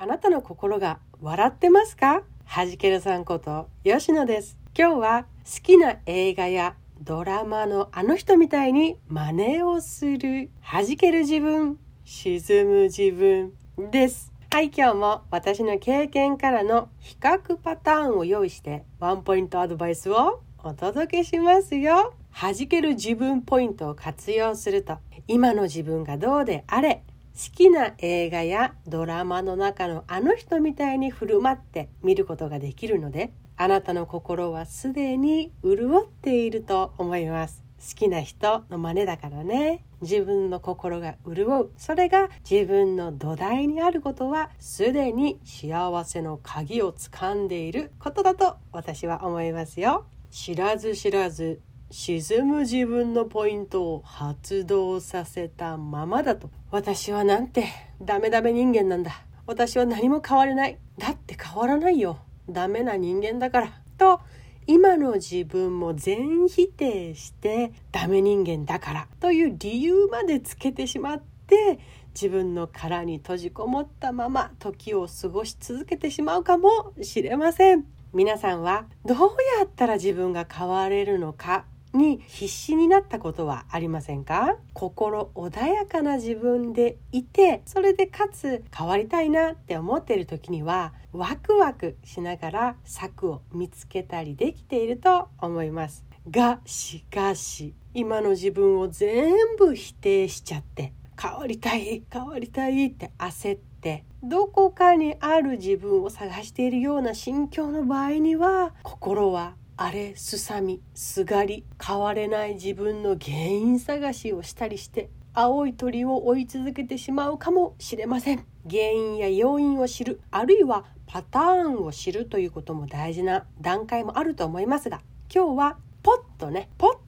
あなたの心が笑ってますか？はじけるさんこと吉野です。今日は好きな映画やドラマのあの人みたいに真似をするはじける自分沈む自分です。はい今日も私の経験からの比較パターンを用意してワンポイントアドバイスをお届けしますよ。弾ける自分ポイントを活用すると今の自分がどうであれきな映画やドラマの中のあの人みたいに振る舞って見ることができるのであなたの心はすでに潤っていると思います。好きな人の真似だからね。自分の心が潤う。それが自分の土台にあることはすでに幸せの鍵をつかんでいることだと私は思いますよ。知らず知らず沈む自分のポイントを発動させたままだと。私はなんてダメダメ人間なんだ。私は何も変われない。だって変わらないよ。ダメな人間だから。と今の自分も全否定してダメ人間だから。という理由までつけてしまって自分の殻に閉じこもったまま時を過ごし続けてしまうかもしれません。皆さんはどうやったら自分が変われるのか。に必死になったことはありませんか？心穏やかな自分でいてそれでかつ変わりたいなって思っている時にはワクワクしながら策を見つけたりできていると思います。がしかし今の自分を全部否定しちゃって変わりたい変わりたいって焦ってどこかにある自分を探しているような心境の場合には心は荒れすさみすがり変われない自分の原因探しをしたりして青い鳥を追い続けてしまうかもしれません。原因や要因を知るあるいはパターンを知るということも大事な段階もあると思いますが今日はポッとねポッ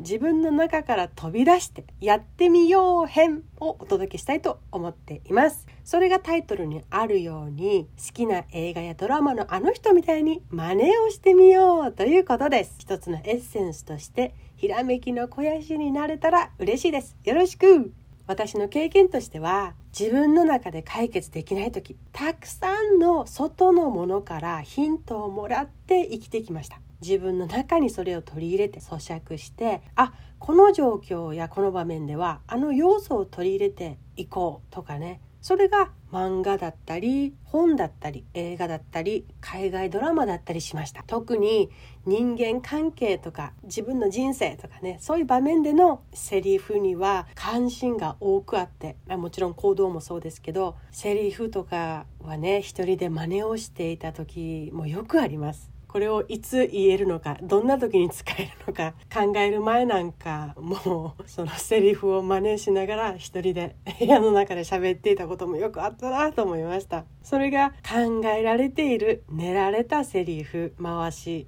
自分の中から飛び出してやってみよう編をお届けしたいと思っています。それがタイトルにあるように好きな映画やドラマのあの人みたいに真似をしてみようということです。一つのエッセンスとしてひらめきの肥やしになれたら嬉しいです。よろしく。私の経験としては自分の中で解決できない時たくさんの外のものからヒントをもらって生きてきました。自分の中にそれを取り入れて咀嚼してあこの状況やこの場面ではあの要素を取り入れていこうとかね。それが漫画だったり本だったり映画だったり海外ドラマだったりしました。特に人間関係とか自分の人生とかねそういう場面でのセリフには関心が多くあってもちろん行動もそうですけどセリフとかはね一人で真似をしていた時もよくあります。これをいつ言えるのかどんな時に使えるのか考える前なんかもうそのセリフを真似しながら一人で部屋の中で喋っていたこともよくあったなと思いました。それが考えられている練られたセリフ回し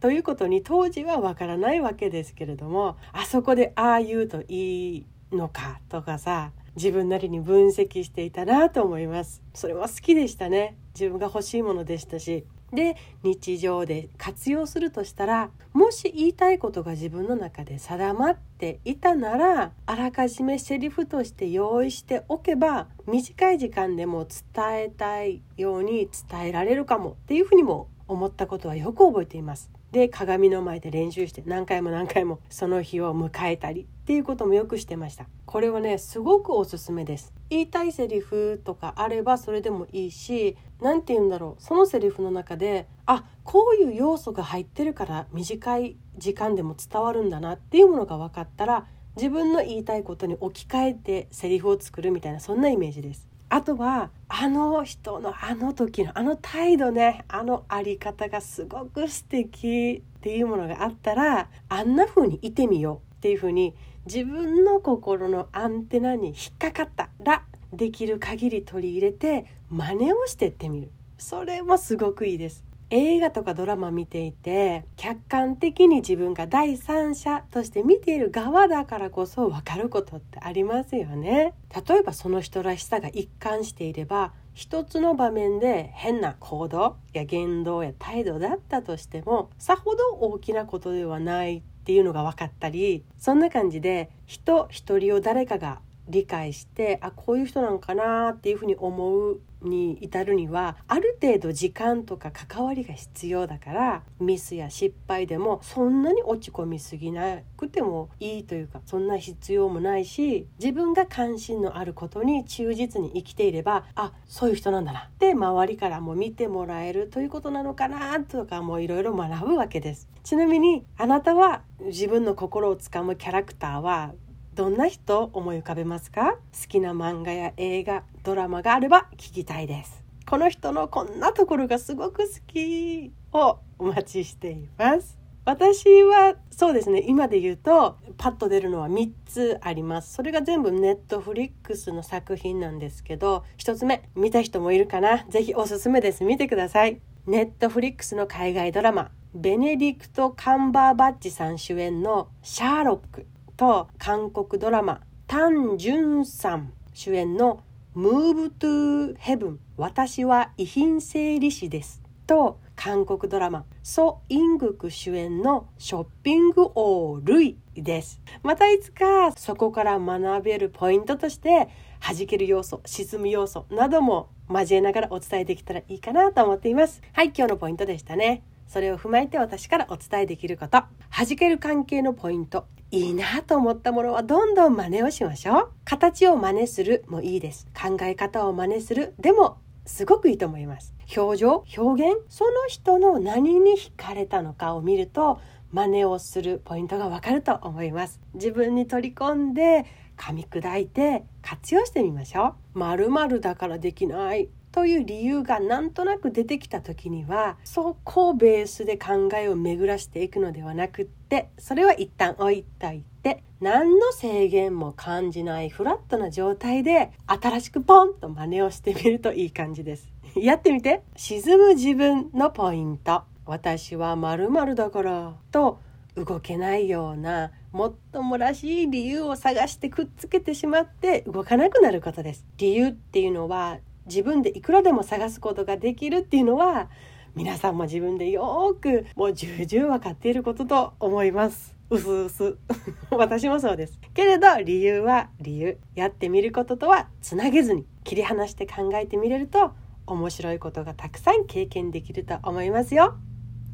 ということに当時はわからないわけですけれどもあそこでああ言うといいのかとかさ自分なりに分析していたなと思います。それは好きでしたね。自分が欲しいものでしたしで日常で活用するとしたらもし言いたいことが自分の中で定まっていたならあらかじめセリフとして用意しておけば短い時間でも伝えたいように伝えられるかもっていうふうにも思ったことはよく覚えています。で鏡の前で練習して何回も何回もその日を迎えたりっていうこともよくしてました。これはねすごくおすすめです。言いたいセリフとかあればそれでもいいし何て言うんだろう。そのセリフの中であこういう要素が入ってるから短い時間でも伝わるんだなっていうものが分かったら自分の言いたいことに置き換えてセリフを作るみたいなそんなイメージです。あとはあの人のあの時のあの態度ねあのあり方がすごく素敵っていうものがあったらあんな風にいてみようっていう風に自分の心のアンテナに引っかかったらできる限り取り入れて真似をしてってみる。それもすごくいいです。映画とかドラマ見ていて客観的に自分が第三者として見ている側だからこそ分かることってありますよね。例えばその人らしさが一貫していれば一つの場面で変な行動や言動や態度だったとしてもさほど大きなことではないっていうのが分かったりそんな感じで人一人を誰かが理解してあこういう人なのかなっていうふうに思うに至るにはある程度時間とか関わりが必要だからミスや失敗でもそんなに落ち込みすぎなくてもいいというかそんな必要もないし自分が関心のあることに忠実に生きていればあそういう人なんだなって周りからも見てもらえるということなのかなとかもいろいろ学ぶわけです。ちなみにあなたは自分の心をつかむキャラクターはどんな人を思い浮かべますか？好きな漫画や映画ドラマがあれば聞きたいです。この人のこんなところがすごく好きをお待ちしています。私はそうですね今で言うとパッと出るのは3つあります。それが全部ネットフリックスの作品なんですけど1つ目見た人もいるかな？是非おすすめです。見てください。ネットフリックスの海外ドラマベネディクト・カンバーバッチさん主演の「シャーロック」と韓国ドラマタン・ジュンさん主演の「ムーブ・トゥ・ヘブン私は遺品整理士です」と韓国ドラマソ・イングク主演の「ショッピング王ルイ」です。またいつかそこから学べるポイントとして弾ける要素沈む要素なども交えながらお伝えできたらいいかなと思っています。はい今日のポイントでしたね。それを踏まえて私からお伝えできること。弾ける関係のポイント。いいなと思ったものはどんどん真似をしましょう。形を真似するもいいです。考え方を真似する。でもすごくいいと思います。表情表現その人の何に惹かれたのかを見ると真似をするポイントがわかると思います。自分に取り込んで噛み砕いて活用してみましょう。〇〇だからできない。という理由がなんとなく出てきた時にはそこをベースで考えを巡らしていくのではなくってそれは一旦置いといて何の制限も感じないフラットな状態で新しくポンと真似をしてみるといい感じです。やってみて。沈む自分のポイント。私は〇〇だからと動けないようなもっともらしい理由を探してくっつけてしまって動かなくなることです。理由っていうのは自分でいくらでも探すことができるっていうのは皆さんも自分でよくもう重々分かっていることと思います。うすうす。私もそうです。けれど理由は理由。やってみることとはつなげずに切り離して考えてみれると面白いことがたくさん経験できると思いますよ。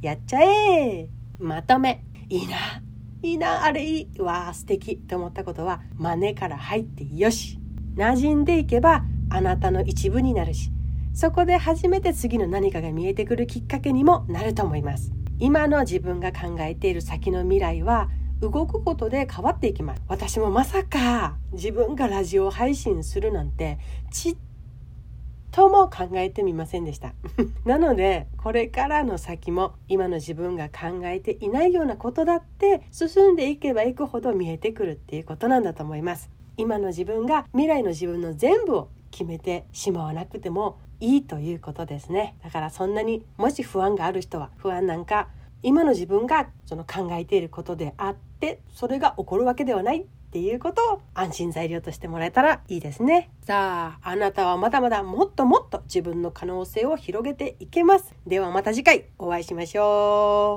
やっちゃえ。まとめ。いいな。いいな。あれいい。わあ素敵と思ったことは真似から入ってよし。馴染んでいけばあなたの一部になるしそこで初めて次の何かが見えてくるきっかけにもなると思います。今の自分が考えている先の未来は動くことで変わっていきます。私もまさか自分がラジオ配信するなんてちっとも考えてみませんでした。なのでこれからの先も今の自分が考えていないようなことだって進んでいけばいくほど見えてくるっていうことなんだと思います。今の自分が未来の自分の全部を決めてしまわなくてもいいということですね。だからそんなにもし不安がある人は不安なんか今の自分がその考えていることであってそれが起こるわけではないっていうことを安心材料としてもらえたらいいですね。さああなたはまだまだもっともっと自分の可能性を広げていけます。ではまた次回お会いしましょう。